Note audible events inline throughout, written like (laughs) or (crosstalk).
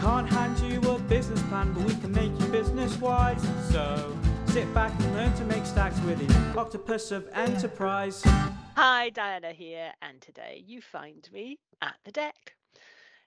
can't hand you a business plan, but we can make you business wise. So sit back and learn to make stacks with the octopus of enterprise. Hi, Diana here, and today you find me at the deck.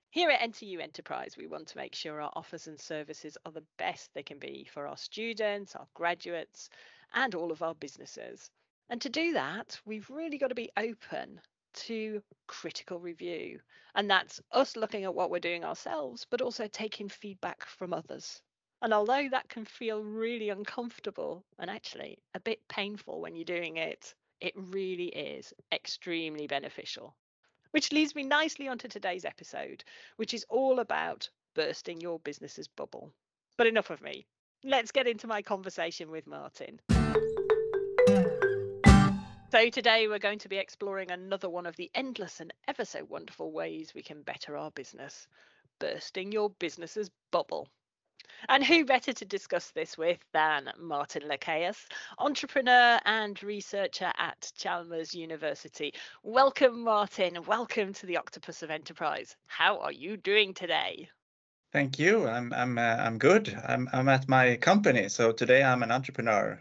Here at NTU Enterprise, we want to make sure our offers and services are the best they can be for our students, our graduates, and all of our businesses. And to do that, we've really got to be open to critical review. And that's us looking at what we're doing ourselves, but also taking feedback from others. And although that can feel really uncomfortable and actually a bit painful when you're doing it, it really is extremely beneficial. Which leads me nicely onto today's episode, which is all about bursting your business's bubble. But enough of me. Let's get into my conversation with Martin. So, today we're going to be exploring another one of the endless and ever so wonderful ways we can better our business bursting your business's bubble. And who better to discuss this with than Martin Lackéus, entrepreneur and researcher at Chalmers University. Welcome, Martin. Welcome to the Octopus of Enterprise. How are you doing today? Thank you. I'm I'm uh, I'm good. I'm I'm at my company, so today I'm an entrepreneur.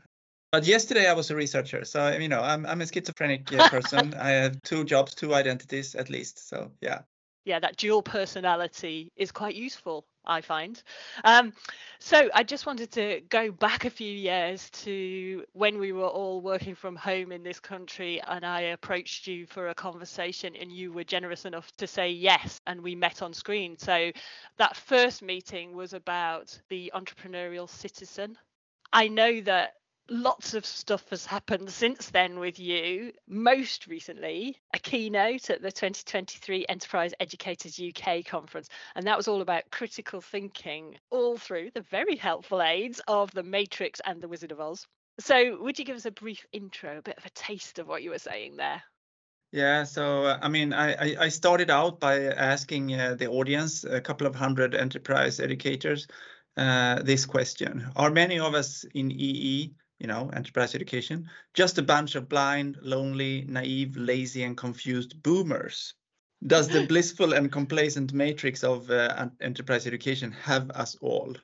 But yesterday I was a researcher, so you know I'm I'm a schizophrenic person. (laughs) I have two jobs, two identities at least. So yeah. Yeah, that dual personality is quite useful, I find. Um, so I just wanted to go back a few years to when we were all working from home in this country, and I approached you for a conversation, and you were generous enough to say yes, and we met on screen. So that first meeting was about the entrepreneurial citizen. I know that lots of stuff has happened since then with you. Most recently, a keynote at the 2023 Enterprise Educators UK conference. And that was all about critical thinking, all through the very helpful aids of The Matrix and The Wizard of Oz. So, would you give us a brief intro, a bit of a taste of what you were saying there? Yeah, so uh, I mean, I, I started out by asking uh, the audience, a couple of hundred enterprise educators, uh, this question Are many of us in EE you know, enterprise education, just a bunch of blind, lonely, naive, lazy, and confused boomers. Does the (laughs) blissful and complacent matrix of uh, enterprise education have us all?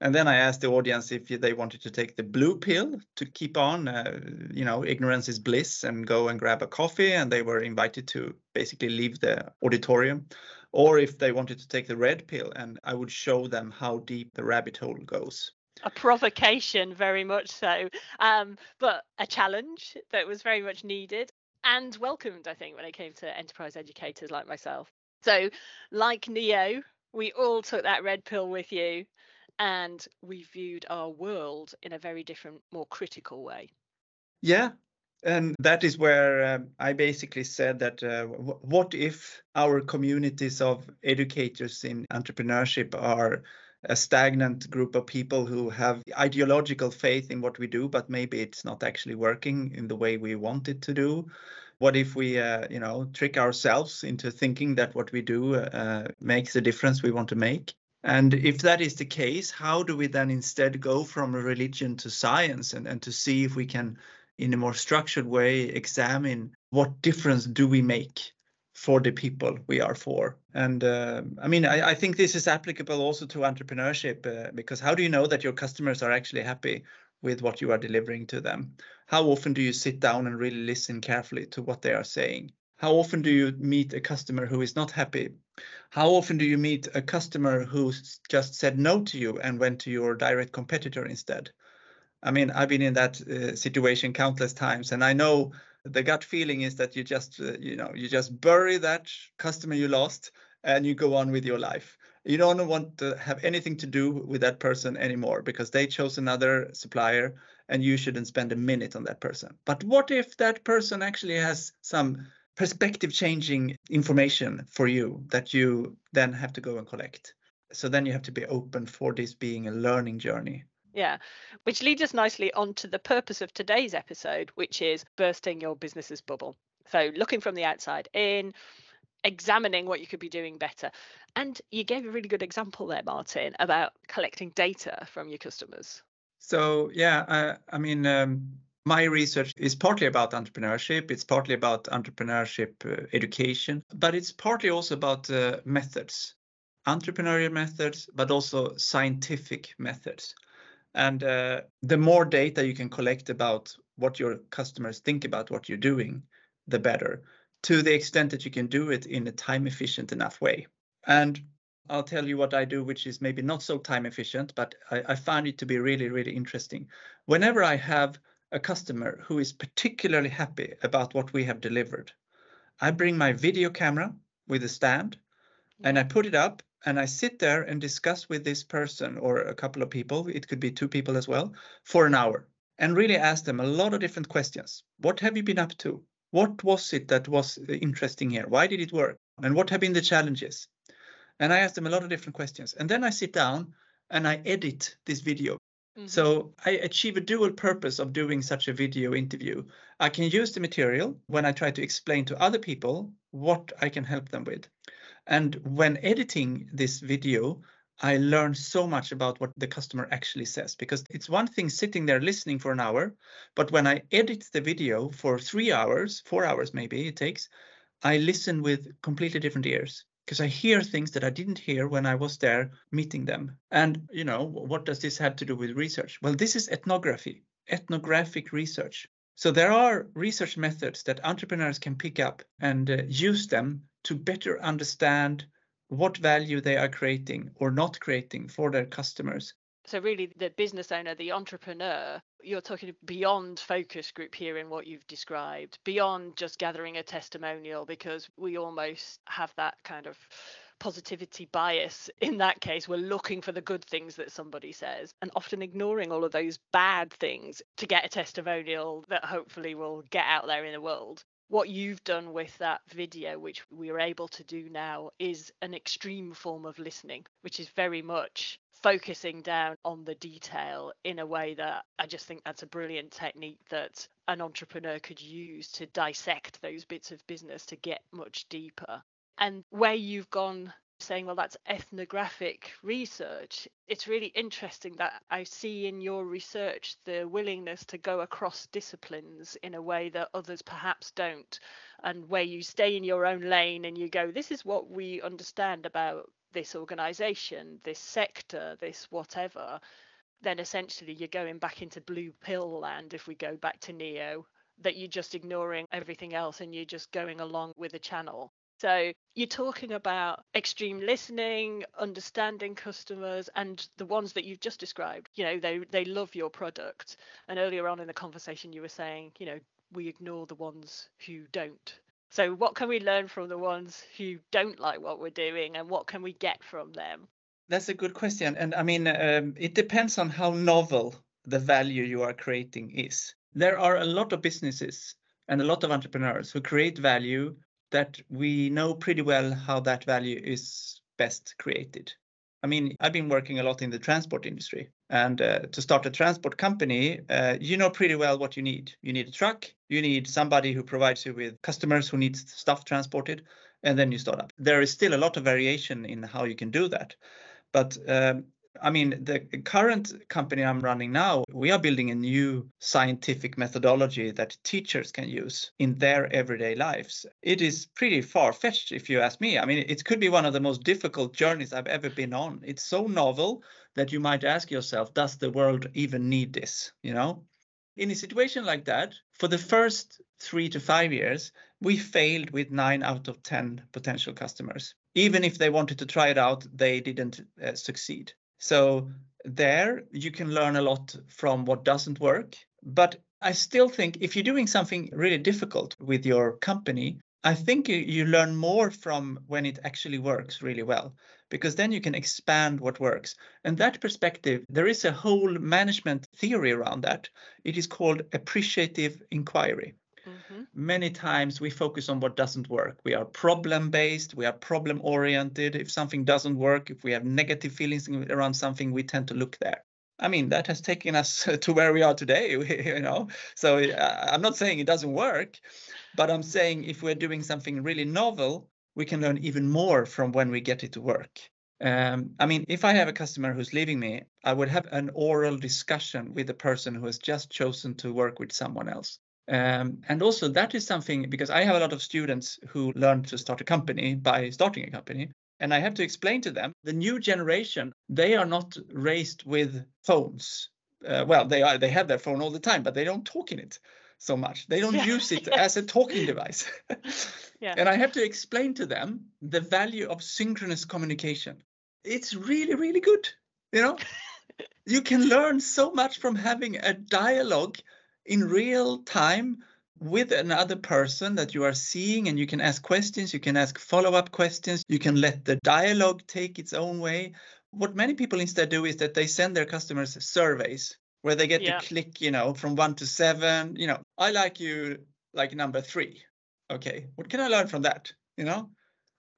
And then I asked the audience if they wanted to take the blue pill to keep on, uh, you know, ignorance is bliss and go and grab a coffee. And they were invited to basically leave the auditorium. Or if they wanted to take the red pill and I would show them how deep the rabbit hole goes a provocation, very much so, um, but a challenge that was very much needed and welcomed, I think, when it came to enterprise educators like myself. So, like Neo, we all took that red pill with you and we viewed our world in a very different, more critical way. Yeah. And that is where um, I basically said that uh, w- what if our communities of educators in entrepreneurship are a stagnant group of people who have ideological faith in what we do, but maybe it's not actually working in the way we want it to do. What if we, uh, you know, trick ourselves into thinking that what we do uh, makes the difference we want to make? And if that is the case, how do we then instead go from a religion to science and, and to see if we can, in a more structured way, examine what difference do we make for the people we are for. And uh, I mean, I, I, think this is applicable also to entrepreneurship uh, because how do you know that your customers are actually happy with what you are delivering to them? How often do you sit down and really listen carefully to what they are saying? How often do you meet a customer who is not happy? How often do you meet a customer who just said no to you and went to your direct competitor instead? I mean, I've been in that uh, situation countless times, and I know the gut feeling is that you just uh, you know you just bury that customer you lost and you go on with your life. You don't want to have anything to do with that person anymore because they chose another supplier and you shouldn't spend a minute on that person. But what if that person actually has some perspective changing information for you that you then have to go and collect? So then you have to be open for this being a learning journey. Yeah, which leads us nicely on to the purpose of today's episode, which is bursting your business's bubble. So, looking from the outside in, examining what you could be doing better. And you gave a really good example there, Martin, about collecting data from your customers. So, yeah, uh, I mean, um, my research is partly about entrepreneurship, it's partly about entrepreneurship uh, education, but it's partly also about uh, methods entrepreneurial methods, but also scientific methods. And uh, the more data you can collect about what your customers think about what you're doing, the better, to the extent that you can do it in a time efficient enough way. And I'll tell you what I do, which is maybe not so time efficient, but I, I find it to be really, really interesting. Whenever I have a customer who is particularly happy about what we have delivered, I bring my video camera with a stand and I put it up and I sit there and discuss with this person or a couple of people, it could be two people as well, for an hour and really ask them a lot of different questions. What have you been up to? What was it that was interesting here? Why did it work? And what have been the challenges? and I ask them a lot of different questions. And then I sit down and I edit this video. Mm-hmm. So I achieve a dual purpose of doing such a video interview. I can use the material when I try to explain to other people what I can help them with. And when editing this video, I learn so much about what the customer actually says because it's one thing sitting there listening for an hour, but when I edit the video for three hours, four hours maybe it takes, I listen with completely different ears because I hear things that I didn't hear when I was there meeting them. And, you know, what does this have to do with research? Well, this is ethnography, ethnographic research. So there are research methods that entrepreneurs can pick up and uh, use them to better understand what value they are creating or not creating for their customers. So really the business owner the entrepreneur you're talking beyond focus group here in what you've described beyond just gathering a testimonial because we almost have that kind of positivity bias. (laughs) In that case we're looking for the good things that somebody says and often ignoring all of those bad things to get a testimonial that hopefully will get out there in the world what you've done with that video, which we are able to do now, is an extreme form of listening, which is very much focusing down on the detail in a way that I just think that's a brilliant technique that an entrepreneur could use to dissect those bits of business to get much deeper. And where you've gone saying, well, that's ethnographic research, it's really interesting that I see in your research the willingness to go across disciplines in a way that others perhaps don't, and where you stay in your own lane and you go, this is what we understand about this organization, this sector, this whatever. Then essentially you're going back into blue pill land if we go back to Neo, that you're just ignoring everything else and you're just going along with the channel. So you're talking about extreme listening, understanding customers, and the ones that you've just described. You know, they they love your product. And earlier on in the conversation, you were saying, you know, we ignore the ones who don't. So what can we learn from the ones who don't like what we're doing, and what can we get from them? That's a good question, and I mean, um, it depends on how novel the value you are creating is. There are a lot of businesses and a lot of entrepreneurs who create value that we know pretty well how that value is best created. I mean, I've been working a lot in the transport industry. And uh, to start a transport company, uh, you know pretty well what you need. You need a truck, you need somebody who provides you with customers who need stuff transported, and then you start up. There is still a lot of variation in how you can do that. But um, I mean, the current company I'm running now, we are building a new scientific methodology that teachers can use in their everyday lives. It is pretty far fetched, if you ask me. I mean, it could be one of the most difficult journeys I've ever been on. It's so novel that you might ask yourself, does the world even need this? You know? In a situation like that, for the first three to five years, we failed with nine out of 10 potential customers. Even if they wanted to try it out, they didn't uh, succeed. So there you can learn a lot from what doesn't work. But I still think if you're doing something really difficult with your company, I think you learn more from when it actually works really well, because then you can expand what works. And that perspective, there is a whole management theory around that. It is called appreciative inquiry. Mm-hmm. Many times we focus on what doesn't work. We are problem based, we are problem oriented. If something doesn't work, if we have negative feelings around something, we tend to look there. I mean, that has taken us (laughs) to where we are today, (laughs) you know. So uh, I'm not saying it doesn't work, but I'm saying if we're doing something really novel, we can learn even more from when we get it to work. Um, I mean, if I have a customer who's leaving me, I would have an oral discussion with the person who has just chosen to work with someone else. Um, and also that is something because I have a lot of students who learn to start a company by starting a company. And I have to explain to them the new generation, they are not raised with phones. Uh, well, they are they have their phone all the time, but they don't talk in it so much. They don't Yeah, use (laughs) it yeah. as a talking device. (laughs) Yeah. And I have to explain to them the value of synchronous communication. It's really, really good. You know, (laughs) you can learn so much from having a dialogue in real time with another person that you are seeing and you can ask questions you can ask follow-up questions you can let the dialogue take its own way. What many people instead do is that they send their customers surveys where they get Yeah. to click you know from 1 to 7 you know i like you like number 3 okay what can i learn from that you know?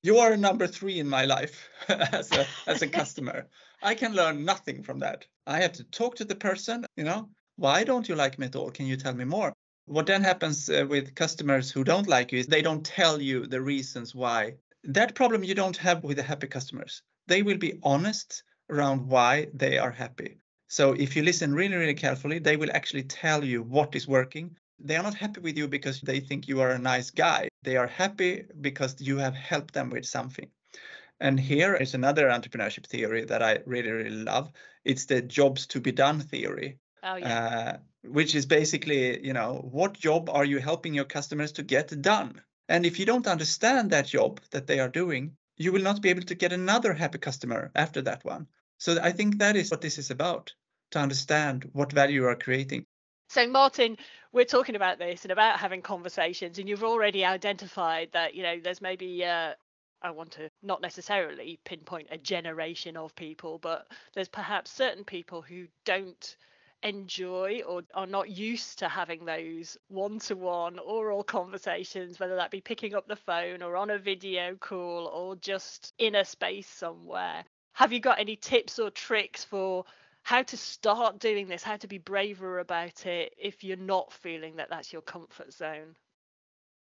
You are number 3 in my life (laughs) as a as a (laughs) customer. I can learn nothing from that. I have to talk to the person you know why don't you like me at all? Can you tell me more? What then happens uh, with customers who don't like you is they don't tell you the reasons why. That problem you don't have with the happy customers. They will be honest around why they are happy. So if you listen really really carefully they will actually tell you what is working. They are not happy with you because they think you are a nice guy. They are happy because you have helped them with something. And here is another entrepreneurship theory that i really really love. It's the jobs to be done theory Oh yeah. uh, which is basically, you know, what job are you helping your customers to get done? And if you don't understand that job that they are doing, you will not be able to get another happy customer after that one. So I think that is what this is about to understand what value you are creating. So, Martin, we're talking about this and about having conversations, and you've already identified that you know there's maybe uh, I want to not necessarily pinpoint a generation of people, but there's perhaps certain people who don't enjoy or are not used to having those one-to-one oral conversations whether that be picking up the phone or on a video call or just in a space somewhere have you got any tips or tricks for how to start doing this, how to be braver about it if you're not feeling that that's your comfort zone.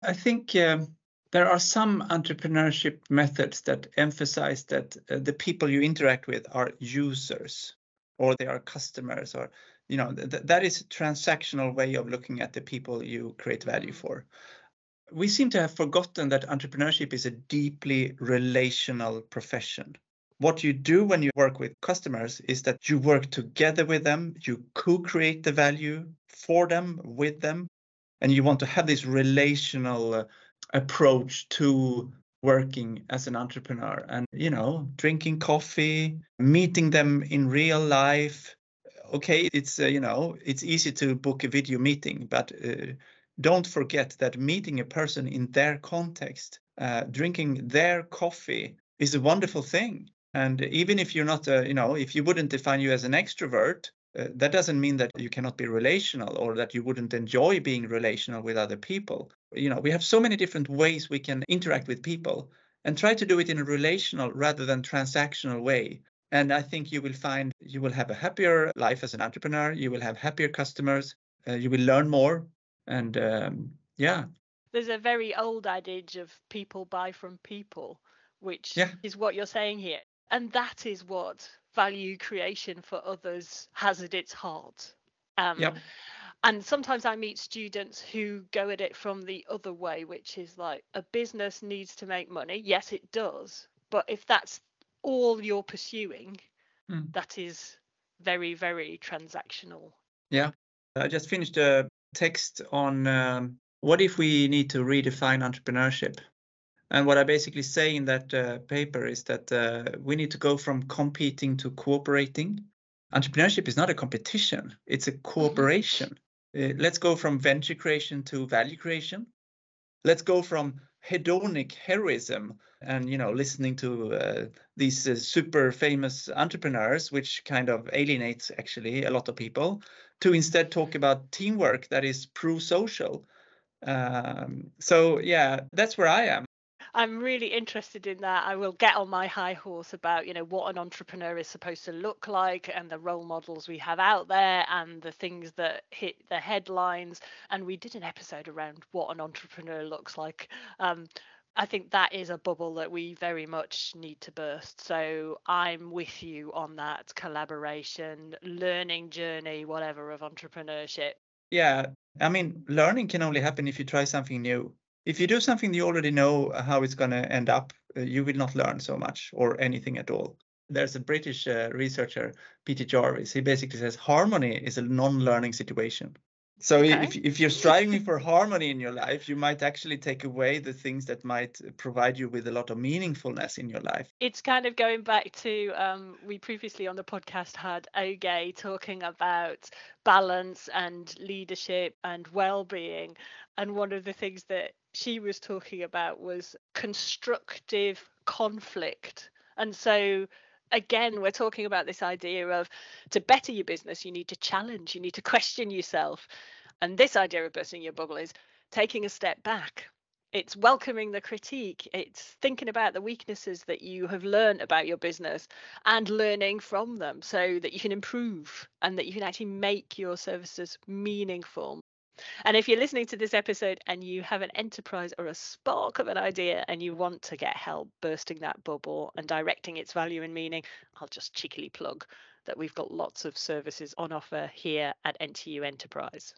I think um, there are some entrepreneurship methods that emphasize that uh, the people you interact with are users or they are customers or you know th- that is a transactional way of looking at the people you create value for. We seem to have forgotten that entrepreneurship is a deeply relational profession. What you do when you work with customers is that you work together with them you co-create the value for them with them and you want to have this relational uh, approach to working as an entrepreneur. And you know drinking coffee meeting them in real life okay it's uh, you know it's easy to book a video meeting but uh, don't forget that meeting a person in their context uh, drinking their coffee is a wonderful thing. And even if you're not a, you know if you wouldn't define you as an extrovert uh, that doesn't mean that you cannot be relational or that you wouldn't enjoy being relational with other people. You know we have so many different ways we can interact with people and try to do it in a relational rather than transactional way and i think you will find you will have a happier life as an entrepreneur you will have happier customers uh, you will learn more and um, yeah There's a very old adage of people buy from people, which Yeah. is what you're saying here. And that is what value creation for others has at its heart. Um, Yep. And sometimes I meet students who go at it from the other way, which is like a business needs to make money. Yes, it does. But if that's all you're pursuing, Mm. that is very, very transactional. Yeah. I just finished a text on um, what if we need to redefine entrepreneurship. And what I basically say in that uh, paper is that uh, we need to go from competing to cooperating. Entrepreneurship is not a competition, it's a cooperation. Uh, let's go from venture creation to value creation. Let's go from hedonic heroism and you know listening to uh, these uh, super famous entrepreneurs which kind of alienates actually a lot of people to instead talk about teamwork that is pro-social. Um, so yeah, that's where I am. I'm really interested in that. I will get on my high horse about, you know, what an entrepreneur is supposed to look like and the role models we have out there and the things that hit the headlines. And we did an episode around what an entrepreneur looks like. Um, I think that is a bubble that we very much need to burst. So I'm with you on that collaboration, learning journey, whatever of entrepreneurship. Yeah, I mean, learning can only happen if you try something new. If you do something you already know how it's going to end up, uh, you will not learn so much or anything at all. There's a British uh, researcher, Peter Jarvis. He basically says harmony is a non-learning situation. So Okay. if, if you're striving for harmony in your life, you might actually take away the things that might provide you with a lot of meaningfulness in your life. it's kind of going back to um, we previously on the podcast had Oge talking about balance and leadership and well-being and one of the things that she was talking about was constructive conflict. And so again we're talking about this idea of to better your business you need to challenge you need to question yourself. And this idea of bursting your bubble is taking a step back. It's welcoming the critique. It's thinking about the weaknesses that you have learned about your business and learning from them so that you can improve and that you can actually make your services meaningful and if you're listening to this episode and you have an enterprise or a spark of an idea and you want to get help bursting that bubble and directing its value and meaning i'll just cheekily plug that we've got lots of services on offer here at ntu enterprise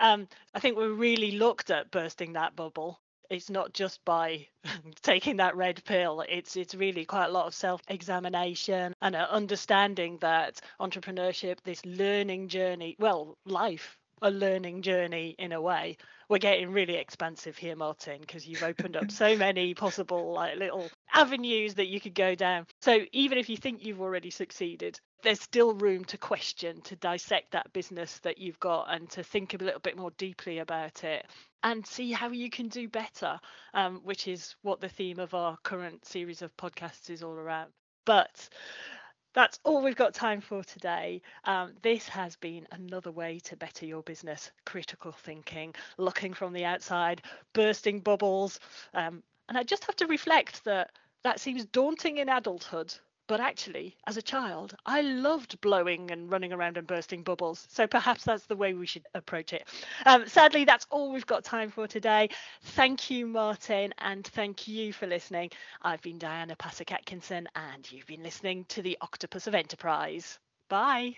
um, I think we're really looked at bursting that bubble. It's not just by (laughs) taking that red pill. It's it's really quite a lot of self-examination and an understanding that entrepreneurship, this learning journey, well, life, a learning journey in a way. We're getting really expansive here, Martin, because you've opened up so (laughs) many possible like little avenues that you could go down. So even if you think you've already succeeded, there's still room to question, to dissect that business that you've got, and to think a little bit more deeply about it and see how you can do better, um, which is what the theme of our current series of podcasts is all around. But that's all we've got time for today. Um, this has been another way to better your business critical thinking, looking from the outside, bursting bubbles. Um, and I just have to reflect that that seems daunting in adulthood. But actually, as a child, I loved blowing and running around and bursting bubbles. So perhaps that's the way we should approach it. Um, sadly, that's all we've got time for today. Thank you, Martin, and thank you for listening. I've been Diana Pasek Atkinson, and you've been listening to the Octopus of Enterprise. Bye.